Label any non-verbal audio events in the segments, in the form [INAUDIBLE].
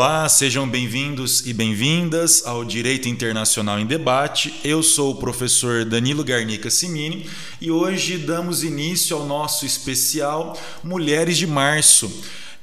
Olá, sejam bem-vindos e bem-vindas ao Direito Internacional em Debate. Eu sou o professor Danilo Garnica Simini e hoje damos início ao nosso especial Mulheres de Março.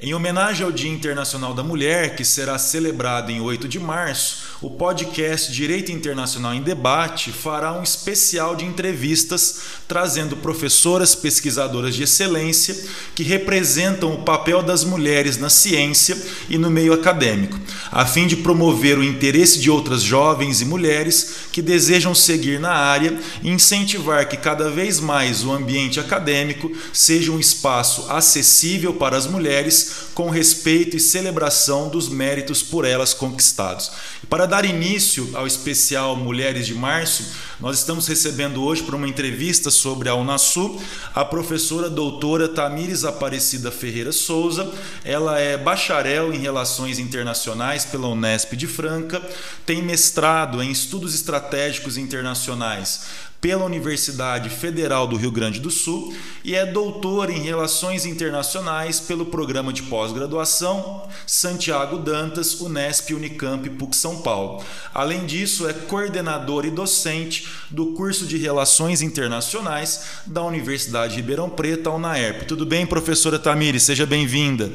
Em homenagem ao Dia Internacional da Mulher, que será celebrado em 8 de março, o podcast Direito Internacional em Debate fará um especial de entrevistas trazendo professoras pesquisadoras de excelência que representam o papel das mulheres na ciência e no meio acadêmico, a fim de promover o interesse de outras jovens e mulheres que desejam seguir na área e incentivar que cada vez mais o ambiente acadêmico seja um espaço acessível para as mulheres com respeito e celebração dos méritos por elas conquistados. Para dar início ao especial Mulheres de Março, nós estamos recebendo hoje para uma entrevista sobre a Unasul a professora doutora Tamires Aparecida Ferreira Souza. Ela é bacharel em Relações Internacionais pela Unesp de Franca, tem mestrado em Estudos Estratégicos Internacionais pela Universidade Federal do Rio Grande do Sul e é doutor em Relações Internacionais pelo Programa de Pós-Graduação Santiago Dantas, Unesp, Unicamp, PUC São Paulo. Além disso, é coordenador e docente do curso de Relações Internacionais da Universidade de Ribeirão Preto, a UNAERP. Tudo bem, professora Tamires? Seja bem-vinda.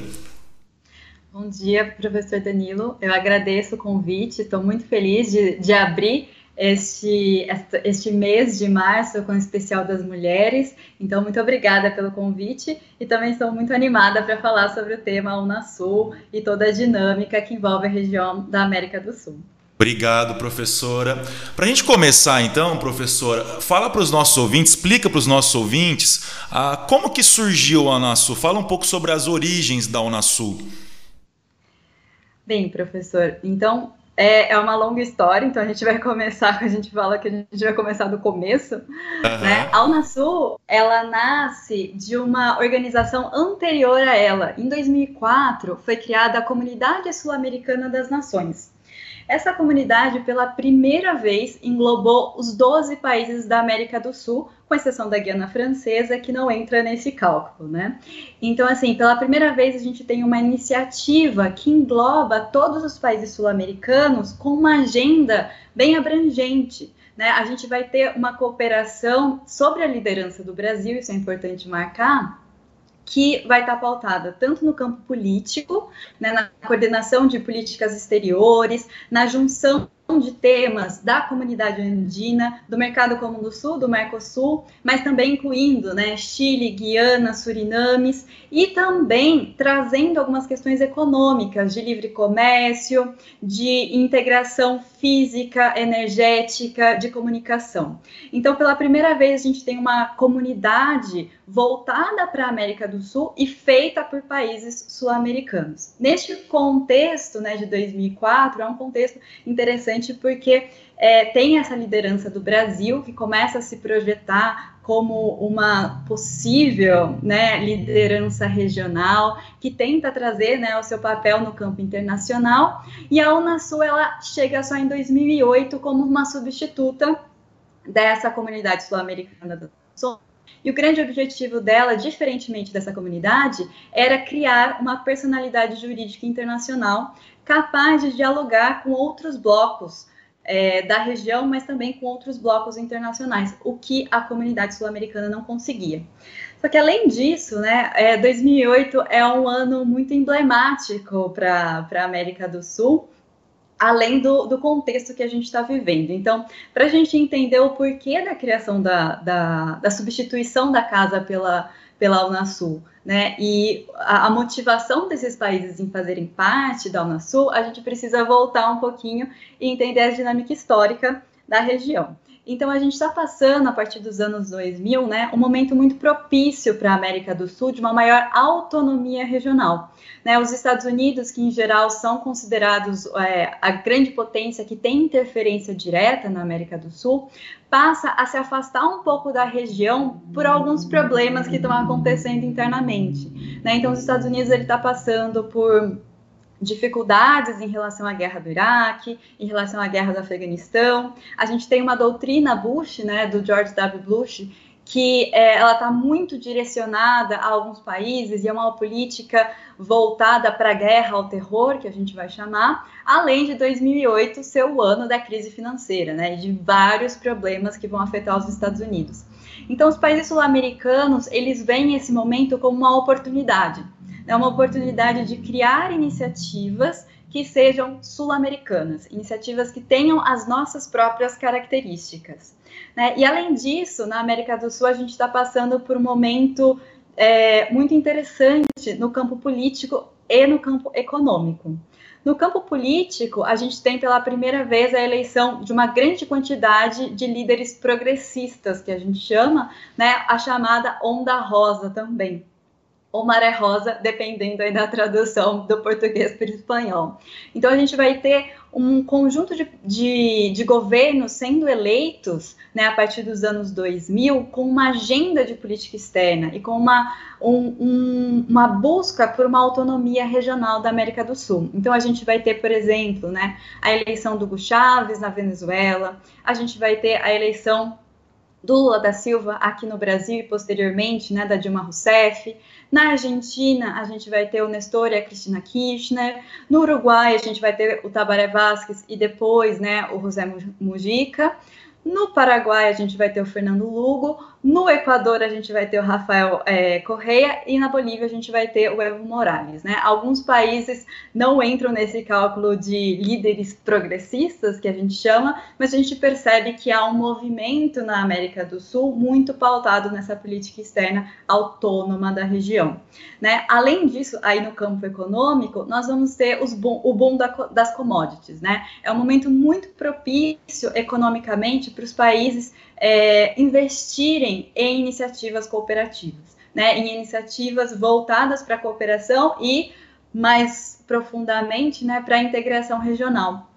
Bom dia, professor Danilo. Eu agradeço o convite, estou muito feliz de, de abrir este, este mês de março com o especial das mulheres. Então, muito obrigada pelo convite e também estou muito animada para falar sobre o tema Unasul e toda a dinâmica que envolve a região da América do Sul. Obrigado, professora. Para a gente começar, então, professora, fala para os nossos ouvintes, explica para os nossos ouvintes ah, como que surgiu a Unasul. Fala um pouco sobre as origens da Unasul. Bem, professor, então é, é uma longa história, então a gente vai [LAUGHS] começar, a gente fala que a gente vai começar do começo. Uhum. Né? A Unasul, ela nasce de uma organização anterior a ela. Em 2004, foi criada a Comunidade Sul-Americana das Nações. Essa comunidade, pela primeira vez, englobou os 12 países da América do Sul, com exceção da Guiana Francesa, que não entra nesse cálculo, né? Então, assim, pela primeira vez a gente tem uma iniciativa que engloba todos os países sul-americanos com uma agenda bem abrangente. Né? A gente vai ter uma cooperação sobre a liderança do Brasil, isso é importante marcar, que vai estar pautada tanto no campo político, né, na coordenação de políticas exteriores, na junção de temas da comunidade andina, do Mercado Comum do Sul, do Mercosul, mas também incluindo né, Chile, Guiana, Surinames e também trazendo algumas questões econômicas de livre comércio, de integração física, energética, de comunicação. Então, pela primeira vez, a gente tem uma comunidade voltada para a América do Sul e feita por países sul-americanos. Neste contexto né, de 2004, é um contexto interessante porque é, tem essa liderança do Brasil que começa a se projetar como uma possível né, liderança regional que tenta trazer né, o seu papel no campo internacional. E a Unasul ela chega só em 2008 como uma substituta dessa comunidade sul-americana do e o grande objetivo dela, diferentemente dessa comunidade, era criar uma personalidade jurídica internacional capaz de dialogar com outros blocos é, da região, mas também com outros blocos internacionais, o que a comunidade sul-americana não conseguia. Só que além disso, né, é, 2008 é um ano muito emblemático para a América do Sul, além do, do contexto que a gente está vivendo. Então, para a gente entender o porquê da criação da, da, da substituição da casa pela, pela Unasul, né, e a, a, motivação desses países em fazerem parte da Unasul, a gente precisa voltar um pouquinho e entender a dinâmica histórica da região. Então, a gente está passando, a partir dos anos 2000, né, um momento muito propício para a América do Sul de uma maior autonomia regional. Né, os Estados Unidos, que em geral são considerados é, a grande potência que tem interferência direta na América do Sul, passa a se afastar um pouco da região por alguns problemas que estão acontecendo internamente. Né? Então, os Estados Unidos ele está passando por dificuldades em relação à guerra do Iraque, em relação à guerra do Afeganistão. A gente tem uma doutrina Bush, né, do George W. Bush, que é, ela está muito direcionada a alguns países e é uma política voltada para a guerra ao terror, que a gente vai chamar, além de 2008 ser o ano da crise financeira, né, de vários problemas que vão afetar os Estados Unidos. Então, os países sul-americanos, eles veem esse momento como uma oportunidade, é uma oportunidade de criar iniciativas que sejam sul-americanas, iniciativas que tenham as nossas próprias características. Né? E além disso, na América do Sul, a gente está passando por um momento é, muito interessante no campo político e no campo econômico. No campo político, a gente tem pela primeira vez a eleição de uma grande quantidade de líderes progressistas, que a gente chama, né, a chamada onda rosa também ou maré rosa, dependendo aí da tradução do português para o espanhol. Então a gente vai ter um conjunto de, de, de, governos sendo eleitos né, a partir dos anos 2000 com uma agenda de política externa e com uma, um, um, uma busca por uma autonomia regional da América do Sul. Então a gente vai ter, por exemplo, né, a eleição do Hugo Chávez na Venezuela, a gente vai ter a eleição do Lula da Silva aqui no Brasil e posteriormente, né, da Dilma Rousseff. Na Argentina, a gente vai ter o Nestor e a Cristina Kirchner. No Uruguai, a gente vai ter o Tabaré Vázquez e depois, né, o José Mujica. No Paraguai, a gente vai ter o Fernando Lugo. No Equador, a gente vai ter o Rafael é, Correia. E na Bolívia, a gente vai ter o Evo Morales. Né? Alguns países não entram nesse cálculo de líderes progressistas, que a gente chama, mas a gente percebe que há um movimento na América do Sul muito pautado nessa política externa autônoma da região. Né? Além disso, aí no campo econômico, nós vamos ter os o boom da, das commodities. Né? É um momento muito propício economicamente para os países é, investirem em iniciativas cooperativas, né, em iniciativas voltadas para a cooperação e mais profundamente né, para a integração regional.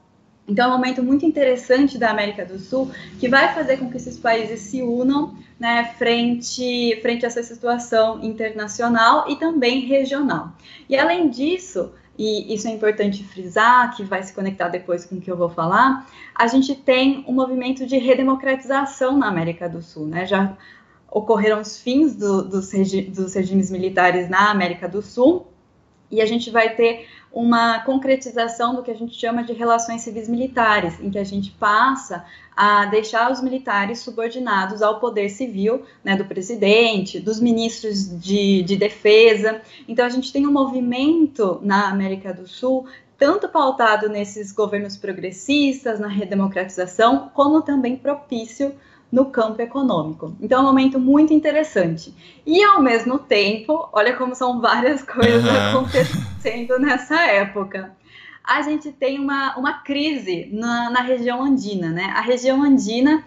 Então, é um momento muito interessante da América do Sul que vai fazer com que esses países se unam né, frente, frente a essa situação internacional e também regional. E além disso, e isso é importante frisar, que vai se conectar depois com o que eu vou falar, a gente tem um movimento de redemocratização na América do Sul, né? Já ocorreram os fins do, dos, regi dos regimes militares na América do Sul, e a gente vai ter uma concretização do que a gente chama de relações civis militares, em que a gente passa a deixar os militares subordinados ao poder civil, né, do presidente, dos ministros de, de defesa. Então, a gente tem um movimento na América do Sul tanto pautado nesses governos progressistas, na redemocratização, como também propício no campo econômico. Então é um momento muito interessante. E ao mesmo tempo, olha como são várias [LAUGHS] coisas uhum. acontecendo nessa época. A gente tem uma, uma crise na, na região andina, né? A região andina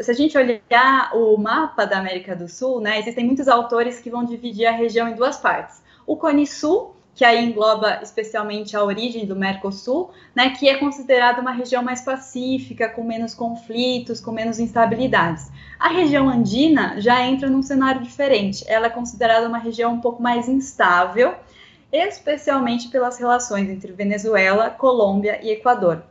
se a gente olhar o mapa da América do Sul, né, existem muitos autores que vão dividir a região em duas partes. O Cone Sul, que aí engloba especialmente a origem do Mercosul, né, que é considerada uma região mais pacífica, com menos conflitos, com menos instabilidades. A região andina já entra num cenário diferente. Ela é considerada uma região um pouco mais instável, especialmente pelas relações entre Venezuela, Colômbia e Equador.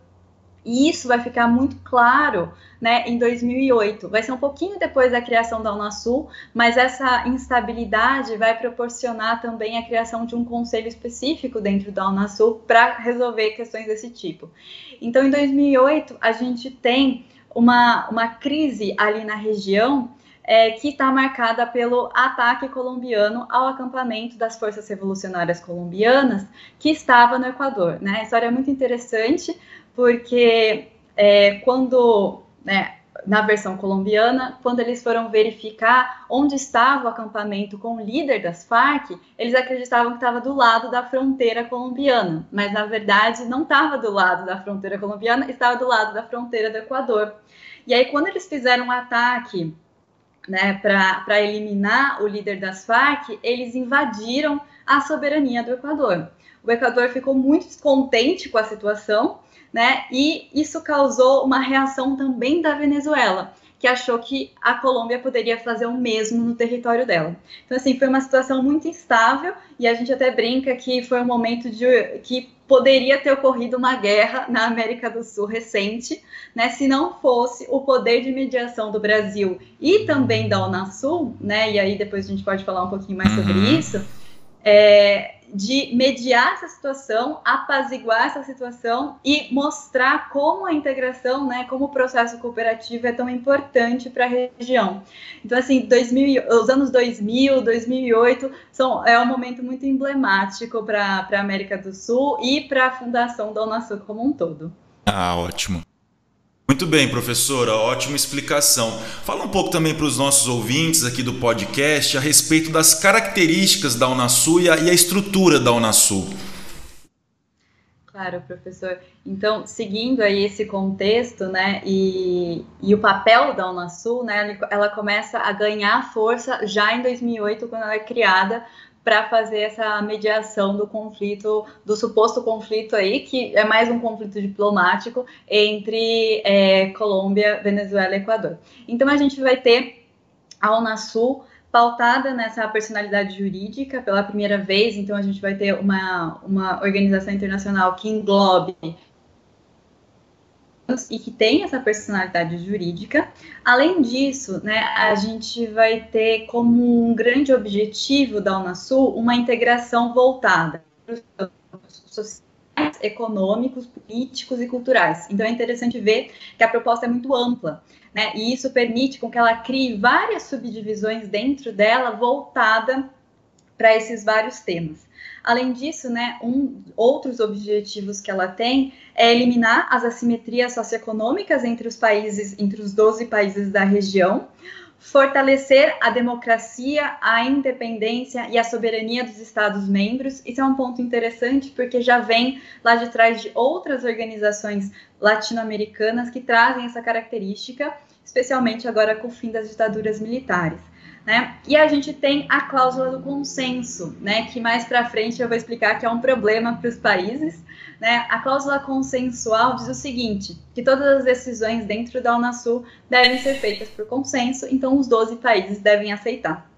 E isso vai ficar muito claro né, em 2008. Vai ser um pouquinho depois da criação da Unasul, mas essa instabilidade vai proporcionar também a criação de um conselho específico dentro da Unasul para resolver questões desse tipo. Então, em 2008, a gente tem uma, uma crise ali na região é, que está marcada pelo ataque colombiano ao acampamento das forças revolucionárias colombianas que estava no Equador. Né? A história é muito interessante porque é, quando, né, na versão colombiana, quando eles foram verificar onde estava o acampamento com o líder das Farc, eles acreditavam que estava do lado da fronteira colombiana, mas na verdade não estava do lado da fronteira colombiana, estava do lado da fronteira do Equador. E aí, quando eles fizeram um ataque né, para eliminar o líder das Farc, eles invadiram a soberania do Equador. O Equador ficou muito descontente com a situação né? E isso causou uma reação também da Venezuela, que achou que a Colômbia poderia fazer o mesmo no território dela. Então, assim, foi uma situação muito instável e a gente até brinca que foi um momento de que poderia ter ocorrido uma guerra na América do Sul recente, né, se não fosse o poder de mediação do Brasil e também da Unasul, né, e aí depois a gente pode falar um pouquinho mais sobre uhum. isso, é, de mediar essa situação, apaziguar essa situação e mostrar como a integração, né, como o processo cooperativo é tão importante para a região. Então, assim, 2000, os anos 2000, 2008 são, é um momento muito emblemático para a América do Sul e para a fundação da Unasul como um todo. Ah, ótimo. Muito bem, professora, ótima explicação. Fala um pouco também para os nossos ouvintes aqui do podcast a respeito das características da Unasul e a, e a estrutura da Unasul. Claro, professor. Então, seguindo aí esse contexto, né, e, e o papel da Unasul, né, ela começa a ganhar força já em 2008, quando ela é criada para fazer essa mediação do conflito, do suposto conflito aí, que é mais um conflito diplomático entre é, Colômbia, Venezuela e Equador. Então a gente vai ter a Unasul pautada nessa personalidade jurídica pela primeira vez, então a gente vai ter uma, uma organização internacional que englobe e que tem essa personalidade jurídica. Além disso, né, a gente vai ter como um grande objetivo da Unasul uma integração voltada para os sociais, econômicos, políticos e culturais. Então é interessante ver que a proposta é muito ampla, né, e isso permite com que ela crie várias subdivisões dentro dela voltada para esses vários temas. Além disso, né, um, outros objetivos que ela tem é eliminar as assimetrias socioeconômicas entre os países, entre os 12 países da região, fortalecer a democracia, a independência e a soberania dos Estados-membros. Isso é um ponto interessante porque já vem lá de trás de outras organizações latino-americanas que trazem essa característica, especialmente agora com o fim das ditaduras militares. Né? E a gente tem a cláusula do consenso, né? que mais para frente eu vou explicar que é um problema para os países. Né? A cláusula consensual diz o seguinte, que todas as decisões dentro da Unasul devem ser feitas por consenso, então os 12 países devem aceitar.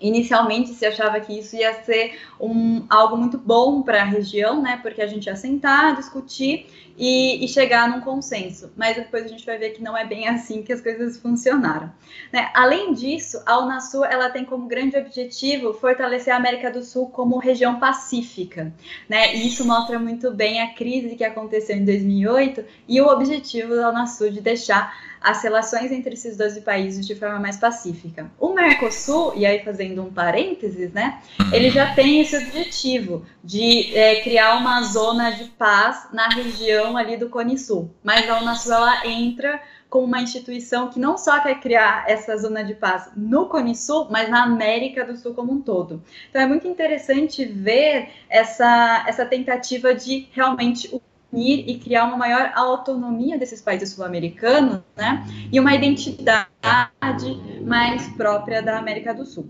Inicialmente se achava que isso ia ser um, algo muito bom para a região, né? Porque a gente ia sentar, discutir e, e, chegar num consenso. Mas depois a gente vai ver que não é bem assim que as coisas funcionaram. Né? Além disso, a Unasul ela tem como grande objetivo fortalecer a América do Sul como região pacífica. Né? E isso mostra muito bem a crise que aconteceu em 2008 e o objetivo da Unasul de deixar as relações entre esses 12 países de forma mais pacífica. O Mercosul, e aí fazendo um parênteses, né, ele já tem esse objetivo de é, criar uma zona de paz na região ali do Cone Sul. Mas a Unasul ela entra com uma instituição que não só quer criar essa zona de paz no Cone Sul, mas na América do Sul como um todo. Então é muito interessante ver essa, essa tentativa de realmente unir e criar uma maior autonomia desses países sul-americanos, né? E uma identidade mais própria da América do Sul.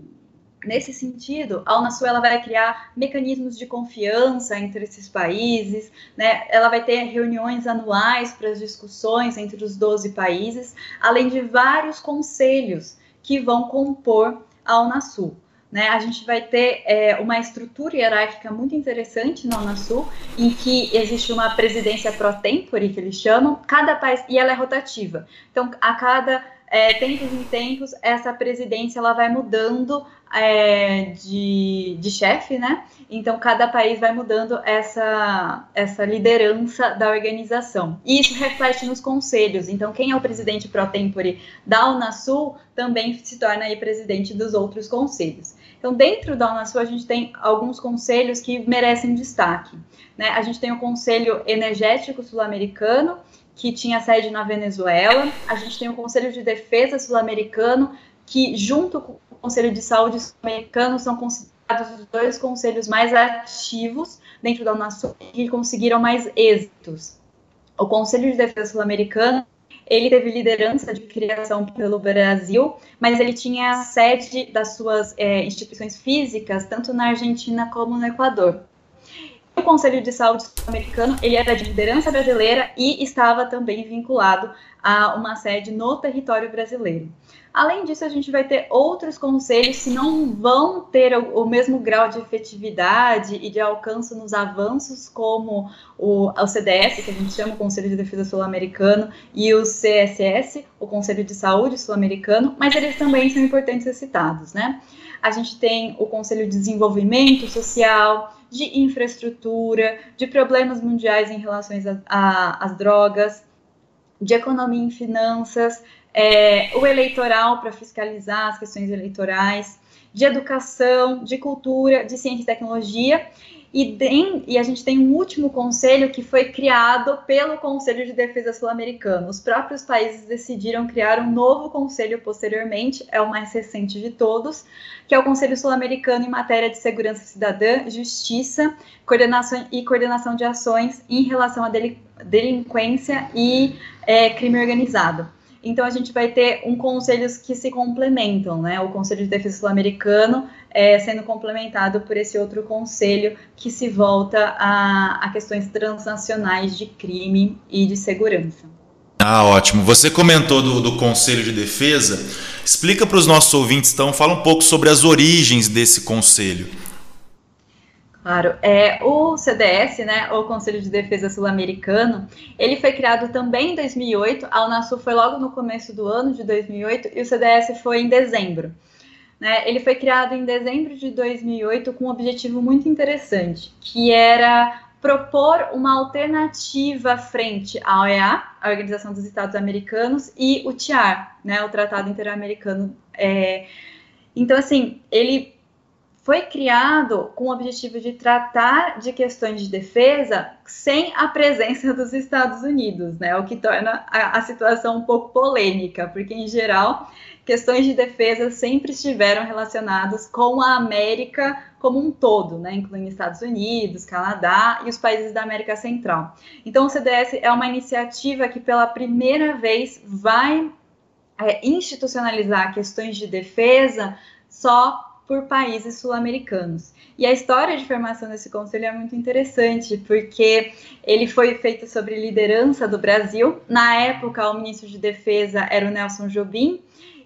Nesse sentido, a Unasul ela vai criar mecanismos de confiança entre esses países, né? ela vai ter reuniões anuais para as discussões entre os 12 países, além de vários conselhos que vão compor a Unasul. Né, a gente vai ter é, uma estrutura hierárquica muito interessante na Unasul, em que existe uma presidência pro tempore, que eles chamam, cada país, e ela é rotativa. Então, a cada é, tempos em tempos, essa presidência ela vai mudando é, de, de chefe, né? Então, cada país vai mudando essa, essa liderança da organização. E isso reflete nos conselhos. Então, quem é o presidente pro tempore da Unasul também se torna aí presidente dos outros conselhos. Então, dentro da Unasul, a gente tem alguns conselhos que merecem destaque. Né? A gente tem o Conselho Energético Sul-Americano, que tinha sede na Venezuela. A gente tem o Conselho de Defesa Sul-Americano, que, junto com o Conselho de Saúde Sul-Americano, são considerados os dois conselhos mais ativos dentro da Unasul que conseguiram mais êxitos. O Conselho de Defesa Sul-Americano ele teve liderança de criação pelo Brasil, mas ele tinha sede das suas é, instituições físicas tanto na Argentina como no Equador. O Conselho de Saúde Sul-Americano ele era de liderança brasileira e estava também vinculado a uma sede no território brasileiro. Além disso, a gente vai ter outros conselhos que não vão ter o, mesmo grau de efetividade e de alcance nos avanços, como o, o CDS, que a gente chama o Conselho de Defesa Sul-Americano, e o CSS, o Conselho de Saúde Sul-Americano, mas eles também são importantes ser citados, né? A gente tem o Conselho de Desenvolvimento Social, de infraestrutura, de problemas mundiais em relação às drogas, de economia e finanças, é, o eleitoral para fiscalizar as questões eleitorais, de educação, de cultura, de ciência e tecnologia. E, tem, e a gente tem um último conselho que foi criado pelo Conselho de Defesa Sul-Americano. Os próprios países decidiram criar um novo conselho posteriormente, é o mais recente de todos, que é o Conselho Sul-Americano em matéria de segurança cidadã, justiça coordenação e coordenação de ações em relação à delinquência e é, crime organizado. Então, a gente vai ter um conselhos que se complementam, né? O Conselho de Defesa Sul-Americano é, sendo complementado por esse outro conselho que se volta a, a questões transnacionais de crime e de segurança. Ah, ótimo. Você comentou do, do Conselho de Defesa. Explica para os nossos ouvintes, então, fala um pouco sobre as origens desse conselho. Claro, é, o CDS, né, o Conselho de Defesa Sul-Americano, ele foi criado também em 2008, a Unasul foi logo no começo do ano de 2008 e o CDS foi em dezembro. Né? Ele foi criado em dezembro de 2008 com um objetivo muito interessante, que era propor uma alternativa frente à OEA, a Organização dos Estados Americanos, e o TIAR, né, o Tratado Interamericano. É... Então, assim, ele foi criado com o objetivo de tratar de questões de defesa sem a presença [LAUGHS] dos Estados Unidos, né? O que torna a, a, situação um pouco polêmica, porque em geral questões de defesa sempre estiveram relacionadas com a América como um todo, né? Incluindo Estados Unidos, Canadá e os países da América Central. Então o CDS é uma iniciativa que pela primeira vez vai é, institucionalizar questões de defesa só por países sul-americanos. E a história de formação desse conselho é muito interessante, porque ele foi feito sobre liderança do Brasil. Na época, o ministro de Defesa era o Nelson Jobim,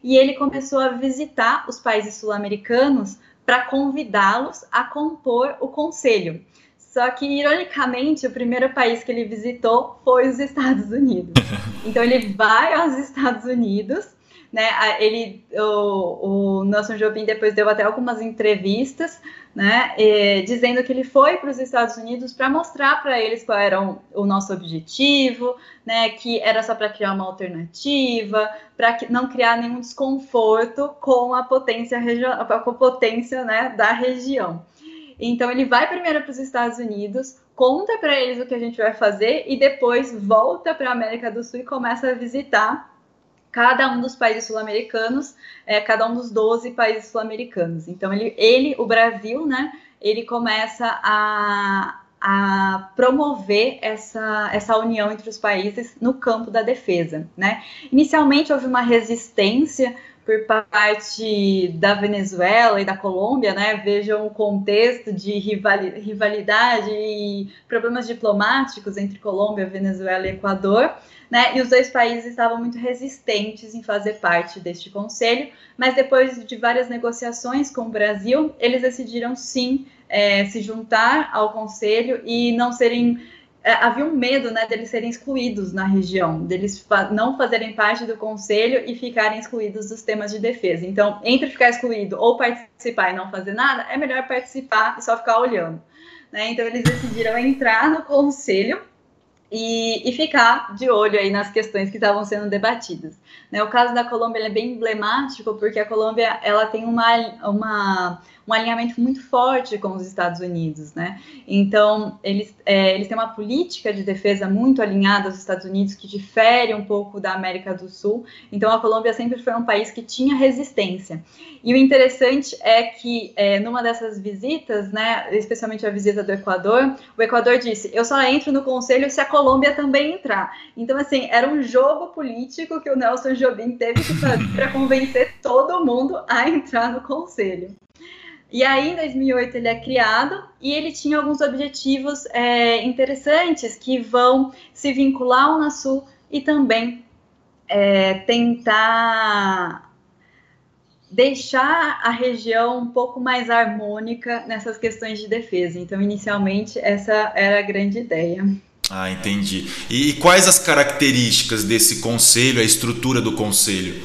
e ele começou a visitar os países sul-americanos para convidá-los a compor o conselho. Só que, ironicamente, o primeiro país que ele visitou foi os Estados Unidos. [LAUGHS] Então, ele vai aos Estados Unidos né? Ele, o, o Nelson Jobim depois deu até algumas entrevistas, né? E, dizendo que ele foi para os Estados Unidos para mostrar para eles qual era o, o, nosso objetivo, né? Que era só para criar uma alternativa, para não criar nenhum desconforto com a potência com a potência, né? Da região. Então ele vai primeiro para os Estados Unidos, conta para eles o que a gente vai fazer e depois volta para a América do Sul e começa a visitar cada um dos países sul-americanos, é, cada um dos 12 países sul-americanos. Então, ele, ele, o Brasil, né, ele começa a, a promover essa, essa união entre os países no campo da defesa. Né? Inicialmente, houve uma resistência por parte da Venezuela e da Colômbia, né? Vejam o contexto de rivalidade e problemas diplomáticos entre Colômbia, Venezuela e Equador né? E os dois países estavam muito resistentes em fazer parte deste conselho, mas depois de várias negociações com o Brasil, eles decidiram sim é, se juntar ao conselho e não serem é, havia um medo né, deles serem excluídos na região, deles fa não fazerem parte do conselho e ficarem excluídos dos temas de defesa. Então, entre ficar excluído ou participar e não fazer nada, é melhor participar e só ficar olhando. Né? Então, eles decidiram entrar no conselho e, e, ficar de olho aí nas questões que estavam sendo debatidas. Né, o caso da Colômbia é bem emblemático porque a Colômbia ela tem uma, uma um alinhamento muito forte com os Estados Unidos, né? Então, eles, é, eles têm uma política de defesa muito alinhada aos Estados Unidos, que difere um pouco da América do Sul. Então, a Colômbia sempre foi um país que tinha resistência. E o interessante é que, é, numa dessas visitas, né, especialmente a visita do Equador, o Equador disse: Eu só entro no conselho se a Colômbia também entrar. Então, assim, era um jogo político que o Nelson Jobim teve que fazer para convencer todo mundo a entrar no conselho. E aí, em 2008, ele é criado e ele tinha alguns objetivos é, interessantes que vão se vincular ao Unasul e também é, tentar deixar a região um pouco mais harmônica nessas questões de defesa. Então, inicialmente, essa era a grande ideia. Ah, entendi. E, quais as características desse conselho, a estrutura do conselho?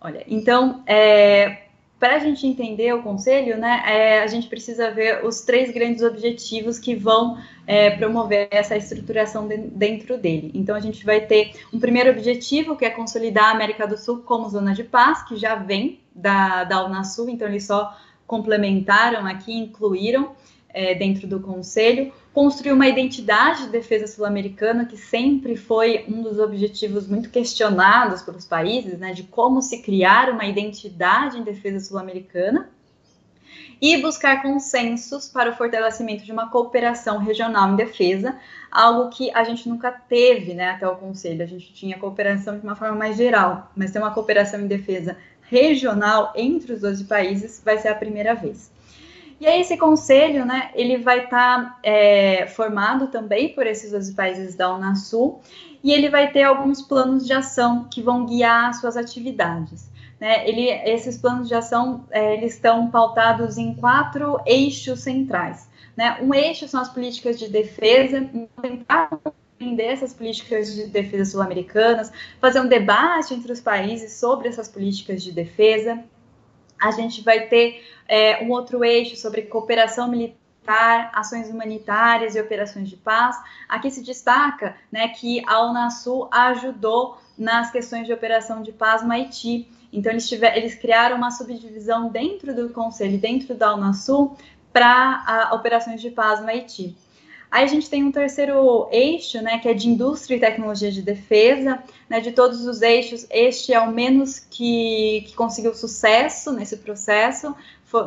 Olha, então, é, para a gente entender o conselho, né, é, a gente precisa ver os três grandes objetivos que vão é, promover essa estruturação de, dentro dele. Então, a gente vai ter um primeiro objetivo, que é consolidar a América do Sul como zona de paz, que já vem da, da Unasul, então eles só complementaram aqui, incluíram é, dentro do conselho construir uma identidade de defesa sul-americana, que sempre foi um dos objetivos muito questionados pelos países, né, de como se criar uma identidade em defesa sul-americana, e buscar consensos para o fortalecimento de uma cooperação regional em defesa, algo que a gente nunca teve né, até o Conselho. A gente tinha cooperação de uma forma mais geral, mas ter uma cooperação em defesa regional entre os 12 países vai ser a primeira vez. E aí esse conselho, né, ele vai estar tá, é, formado também por esses dois países da Unasul e ele vai ter alguns planos de ação que vão guiar suas atividades. Né? Ele, esses planos de ação é, eles estão pautados em quatro eixos centrais. Né? Um eixo são as políticas de defesa, tentar entender essas políticas de defesa sul-americanas, fazer um debate entre os países sobre essas políticas de defesa. A gente vai ter é, um outro eixo sobre cooperação militar, ações humanitárias e operações de paz. Aqui se destaca né, que a Unasul ajudou nas questões de operação de paz no Haiti. Então, eles, tiver, eles criaram uma subdivisão dentro do Conselho, dentro da Unasul, para operações de paz no Haiti. Aí a gente tem um terceiro eixo, né, que é de indústria e tecnologia de defesa. Né, de todos os eixos, este é o menos que, que conseguiu sucesso nesse processo.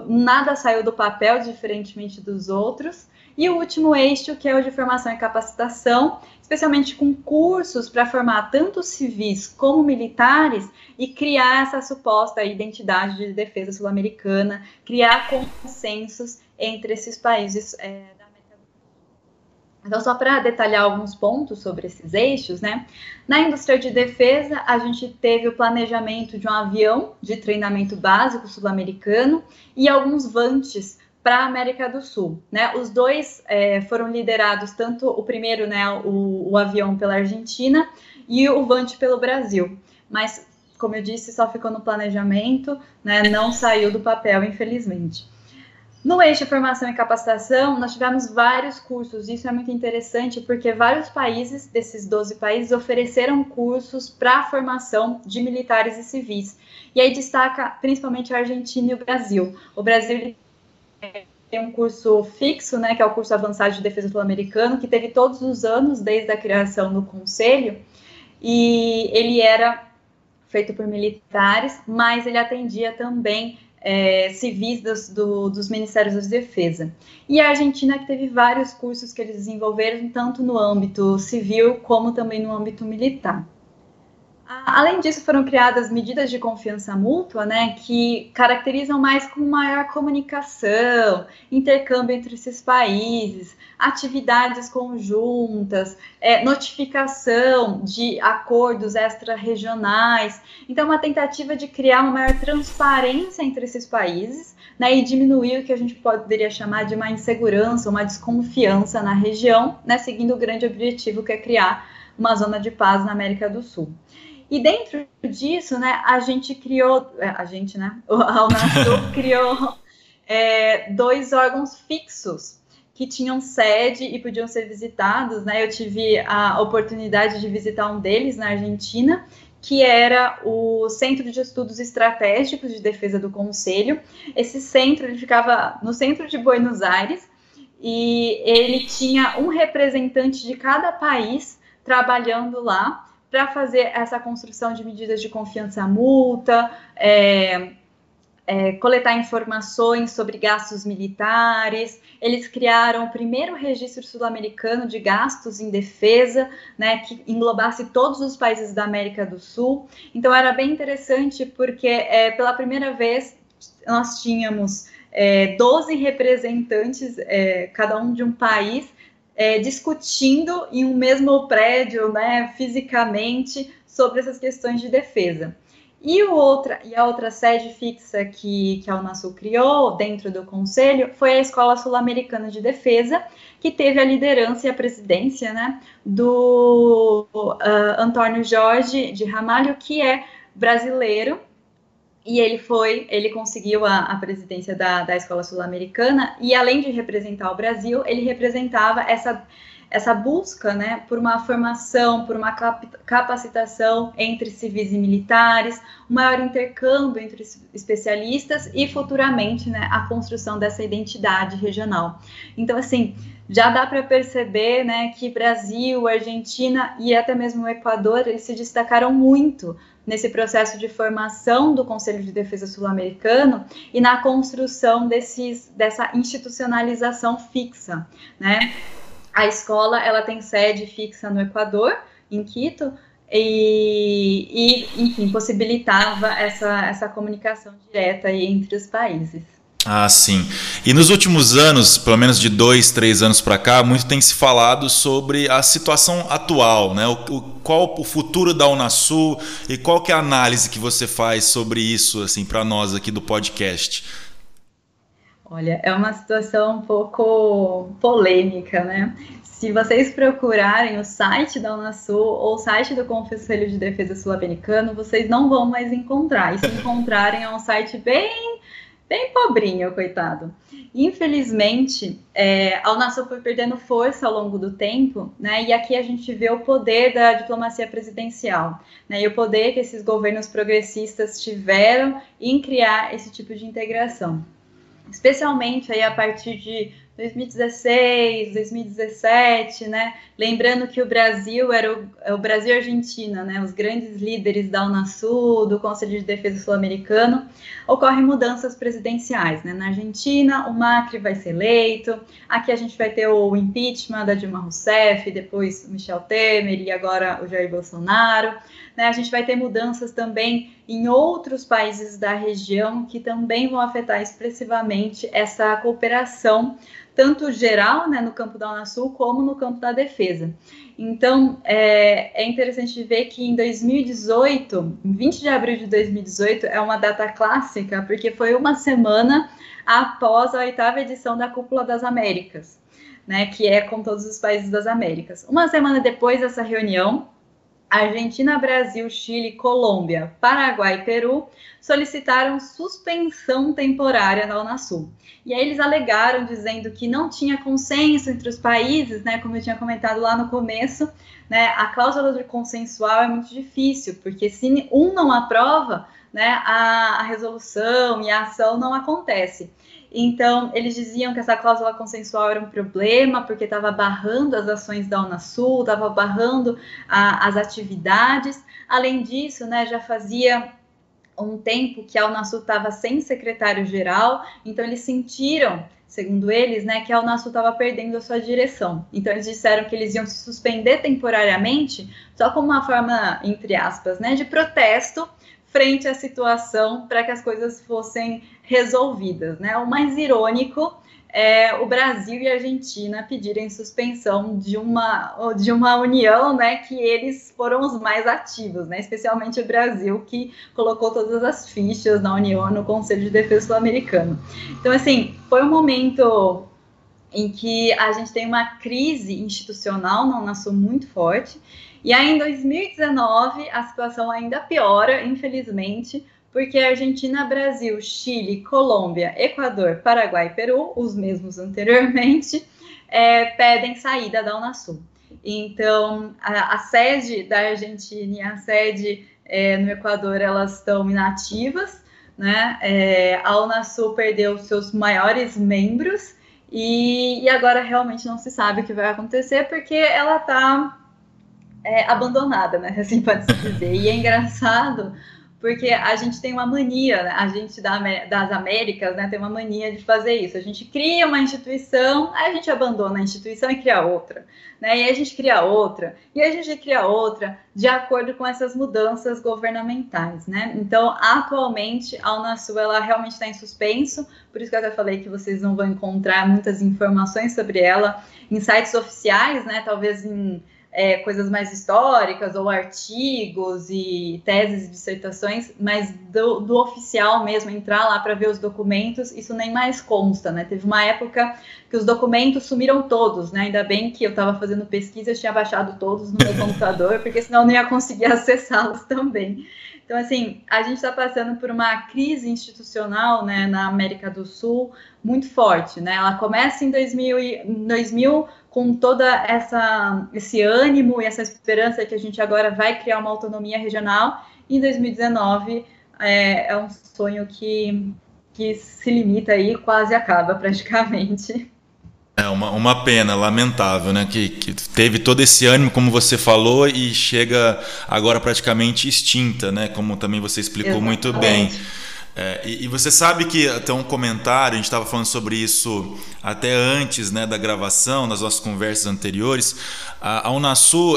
Nada saiu do papel, diferentemente dos outros. E o último eixo, que é o de formação e capacitação, especialmente com cursos para formar tanto civis como militares e criar essa suposta identidade de defesa sul-americana, criar consensos entre esses países é, então, só para detalhar alguns pontos sobre esses eixos, né? Na indústria de defesa, a gente teve o planejamento de um avião de treinamento básico sul-americano e alguns vantes para a América do Sul, né? Os dois é, foram liderados tanto o primeiro, né, o, o avião pela Argentina e o vante pelo Brasil, mas como eu disse, só ficou no planejamento, né? Não saiu do papel, infelizmente. No eixo formação e capacitação, nós tivemos vários cursos. Isso é muito interessante porque vários países, desses 12 países, ofereceram cursos para formação de militares e civis. E aí destaca principalmente a Argentina e o Brasil. O Brasil tem um curso fixo, né, que é o curso avançado de defesa sul-americano, que teve todos os anos desde a criação do conselho, e ele era feito por militares, mas ele atendia também é, civis dos, do, dos Ministérios da Defesa. E a Argentina que teve vários cursos que eles desenvolveram, tanto no âmbito civil como também no âmbito militar. Além disso, foram criadas medidas de confiança mútua, né, que caracterizam mais como maior comunicação, intercâmbio entre esses países, atividades conjuntas, é, notificação de acordos extra-regionais. Então, uma tentativa de criar uma maior transparência entre esses países né, e diminuir o que a gente poderia chamar de uma insegurança, uma desconfiança na região, né, seguindo o grande objetivo que é criar uma zona de paz na América do Sul. E dentro disso, né, a gente criou, é, a gente, né, a Unasul [LAUGHS] criou é, dois órgãos fixos que tinham sede e podiam ser visitados, né? Eu tive a oportunidade de visitar um deles na Argentina, que era o Centro de Estudos Estratégicos de Defesa do Conselho. Esse centro ele ficava no centro de Buenos Aires e ele tinha um representante de cada país trabalhando lá para fazer essa construção de medidas de confiança multa, é, é, coletar informações sobre gastos militares. Eles criaram o primeiro registro sul-americano de gastos em defesa, né, que englobasse todos os países da América do Sul. Então era bem interessante porque é, pela primeira vez nós tínhamos é, 12 representantes, é, cada um de um país, é, discutindo em um mesmo prédio, né, fisicamente, sobre essas questões de defesa. E, outra, e a outra sede fixa que, que a Unasul criou dentro do Conselho foi a Escola Sul-Americana de Defesa, que teve a liderança e a presidência né, do uh, Antônio Jorge de Ramalho, que é brasileiro, e ele foi, ele conseguiu a, a presidência da, da Escola Sul-Americana, e além de representar o Brasil, ele representava essa essa busca né, por uma formação, por uma capacitação entre civis e militares, um maior intercâmbio entre especialistas e futuramente né, a construção dessa identidade regional. Então, assim, já dá para perceber né, que Brasil, Argentina e até mesmo o Equador eles se destacaram muito nesse processo de formação do Conselho de Defesa Sul-Americano e na construção desses, dessa institucionalização fixa, né? A escola ela tem sede fixa no Equador, em Quito, e, e enfim, possibilitava essa, essa comunicação direta entre os países. Ah, sim. E nos últimos anos, pelo menos de dois, três anos para cá, muito tem se falado sobre a situação atual, né? O, o, qual o futuro da Unasul e qual que é a análise que você faz sobre isso, assim, para nós aqui do podcast? Olha, é uma situação um pouco polêmica, né? Se vocês procurarem o site da Unasul ou o site do Conselho de Defesa Sul-Americano, vocês não vão mais encontrar. E se encontrarem, é um site bem, bem pobrinho, coitado. Infelizmente, é, a foi perdendo força ao longo do tempo, né? E aqui a gente vê o poder da diplomacia presidencial, né? E o poder que esses governos progressistas tiveram em criar esse tipo de integração especialmente aí a partir de 2016, 2017, né? Lembrando que o Brasil era o, é o Brasil e a Argentina, né? Os grandes líderes da Unasul, do Conselho de Defesa Sul-Americano, ocorrem mudanças presidenciais, né? Na Argentina, o Macri vai ser eleito. Aqui a gente vai ter o impeachment da Dilma Rousseff, depois Michel Temer e agora o Jair Bolsonaro. Né? A gente vai ter mudanças também em outros países da região que também vão afetar expressivamente essa cooperação tanto geral, né, no campo da Unasul, como no campo da defesa. Então, é, é interessante ver que em 2018, 20 de abril de 2018, é uma data clássica, porque foi uma semana após a oitava edição da Cúpula das Américas, né, que é com todos os países das Américas. Uma semana depois dessa reunião, Argentina, Brasil, Chile, Colômbia, Paraguai e Peru solicitaram suspensão temporária da Unasul. E aí eles alegaram dizendo que não tinha consenso entre os países, né, como eu tinha comentado lá no começo, né, a cláusula de consensual é muito difícil, porque se um não aprova, né, a, a resolução e a ação não acontece. Então, eles diziam que essa cláusula consensual era um problema, porque estava barrando as ações da Unasul, estava barrando a, as atividades. Além disso, né, já fazia um tempo que a Unasul estava sem secretário-geral, então eles sentiram, segundo eles, né, que a Unasul estava perdendo a sua direção. Então eles disseram que eles iam se suspender temporariamente, só como uma forma, entre aspas, né, de protesto frente à situação para que as coisas fossem resolvidas. Né? O mais irônico é o Brasil e a Argentina pedirem suspensão de uma, de uma união né, que eles foram os mais ativos, né? especialmente o Brasil, que colocou todas as fichas na União no Conselho de Defesa Sul-Americano. Então, assim, foi um momento em que a gente tem uma crise institucional na Unasul muito forte, e aí, em 2019, a situação ainda piora, infelizmente, porque Argentina, Brasil, Chile, Colômbia, Equador, Paraguai e Peru, os mesmos anteriormente, [LAUGHS] é, pedem saída da Unasul. Então, a, a, sede da Argentina e a sede é, no Equador, elas estão inativas, né? É, a Unasul perdeu seus maiores membros e, e agora realmente não se sabe o que vai acontecer, porque ela está é, abandonada, né? [LAUGHS] Assim pode se dizer. E é engraçado porque a gente tem uma mania, né? a gente da, das Américas, né, tem uma mania de fazer isso. A gente cria uma instituição, aí a gente abandona a instituição e cria outra, né? E a gente cria outra, e a gente cria outra, de acordo com essas mudanças governamentais, né? Então, atualmente, a Unasul, ela realmente está em suspenso, por isso que eu até falei que vocês não vão encontrar muitas informações sobre ela em sites oficiais, né? Talvez em é, coisas mais históricas, ou artigos e teses e dissertações, mas do, do oficial mesmo, entrar lá para ver os documentos, isso nem mais consta, né? Teve uma época que os documentos sumiram todos, né? Ainda bem que eu estava fazendo pesquisa, eu tinha baixado todos no meu [LAUGHS] computador, porque senão eu não ia conseguir [LAUGHS] acessá-los também. Então, assim, a gente está passando por uma crise institucional né, na América do Sul muito forte. Né? Ela começa em 2000, 2000 com toda essa esse ânimo e essa esperança que a gente agora vai criar uma autonomia regional. E em 2019 é, é um sonho que, que se limita aí, quase acaba [LAUGHS] praticamente. É uma, uma pena, lamentável, né? Que, que teve todo esse ânimo, como você falou, e chega agora praticamente extinta, né? Como também você explicou Exatamente. muito bem. É, e, e, você sabe que até um comentário, a gente estava falando sobre isso até antes né, da gravação, nas nossas conversas anteriores. A, a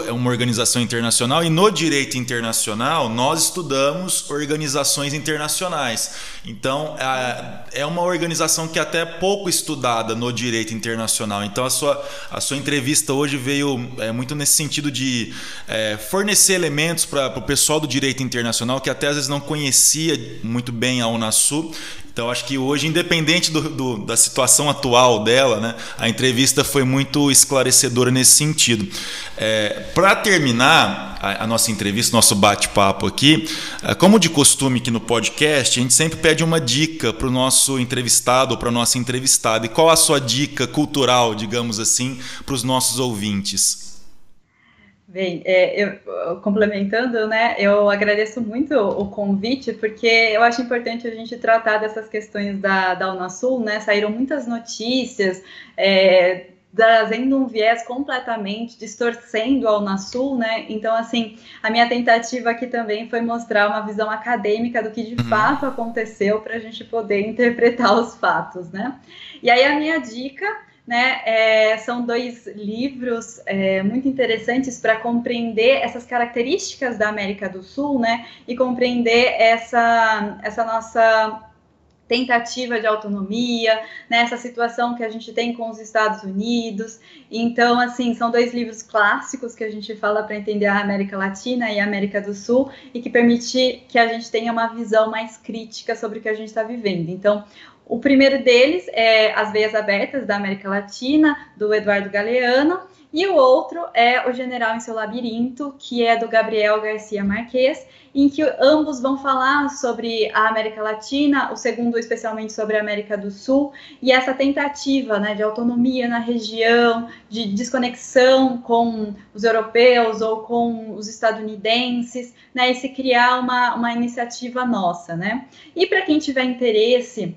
é uma organização internacional e no direito internacional nós estudamos organizações internacionais. Então é, é uma organização que é até pouco estudada no direito internacional. Então a sua, a sua entrevista hoje veio é, muito nesse sentido de é, fornecer elementos para o pessoal do direito internacional que até às vezes não conhecia muito bem a Unasul então acho que hoje, independente do, do, da situação atual dela, né, a entrevista foi muito esclarecedora nesse sentido. É, Para terminar a, a, nossa entrevista, nosso bate-papo aqui, é, como de costume aqui no podcast, a gente sempre pede uma dica para o nosso entrevistado ou para a nossa entrevistada. E qual a sua dica cultural, digamos assim, para os nossos ouvintes? Bem, é, eu, complementando, né, eu agradeço muito o convite, porque eu acho importante a gente tratar dessas questões da, da Unasul, né, saíram muitas notícias, é, trazendo um viés completamente distorcendo a Unasul, né? Então, assim, a minha tentativa aqui também foi mostrar uma visão acadêmica do que de uhum. fato aconteceu para a gente poder interpretar os fatos, né? E aí a minha dica né? É, são dois livros é, muito interessantes para compreender essas características da América do Sul, né? E compreender essa, essa nossa tentativa de autonomia, nessa né? situação que a gente tem com os Estados Unidos. Então, assim, são dois livros clássicos que a gente fala para entender a América Latina e a América do Sul e que permite que a gente tenha uma visão mais crítica sobre o que a gente está vivendo. Então, o primeiro deles é As Veias Abertas da América Latina, do Eduardo Galeano, e o outro é O General em Seu Labirinto, que é do Gabriel Garcia Marques, em que ambos vão falar sobre a América Latina, o segundo especialmente sobre a América do Sul, e essa tentativa né, de autonomia na região, de desconexão com os europeus ou com os estadunidenses, né, e se criar uma, uma iniciativa nossa. Né? E para quem tiver interesse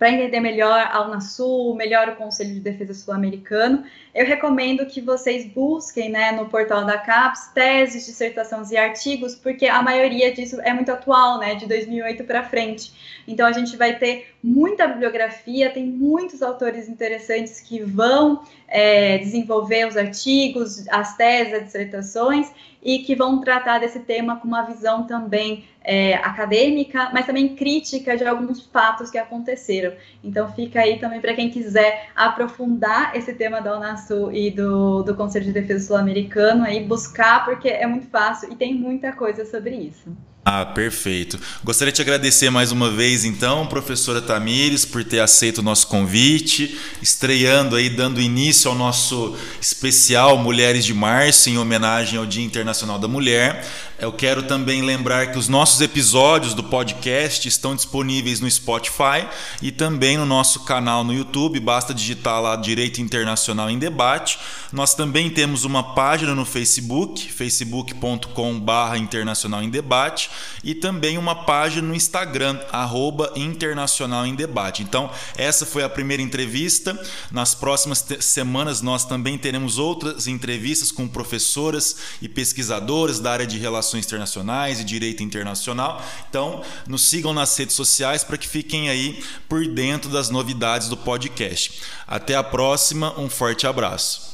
para entender melhor a Unasul, melhor o Conselho de Defesa Sul-Americano, eu recomendo que vocês busquem né, no portal da CAPES teses, dissertações e artigos, porque a maioria disso é muito atual, né, de 2008 para frente. Então a gente vai ter muita bibliografia, tem muitos autores interessantes que vão é, desenvolver os artigos, as teses, as dissertações e que vão tratar desse tema com uma visão também é, acadêmica, mas também crítica de alguns fatos que aconteceram. Então fica aí também para quem quiser aprofundar esse tema da Unasul e do, do Conselho de Defesa Sul-Americano, aí buscar, porque é muito fácil e tem muita coisa sobre isso. Ah, perfeito. Gostaria de agradecer mais uma vez, então, professora Tamires, por ter aceito o nosso convite, estreando aí, dando início ao nosso especial Mulheres de Março, em homenagem ao Dia Internacional da Mulher. Eu quero também lembrar que os nossos episódios do podcast estão disponíveis no Spotify e também no nosso canal no YouTube. Basta digitar lá Direito Internacional em Debate. Nós também temos uma página no Facebook, facebook.com/barra Internacional em Debate, e também uma página no Instagram, arroba Internacional em Debate. Então, essa foi a primeira entrevista. Nas próximas semanas, nós também teremos outras entrevistas com professoras e pesquisadoras da área de relações Relações Internacionais e Direito Internacional. Então, nos sigam nas redes sociais para que fiquem aí por dentro das novidades do podcast. Até a próxima, um forte abraço.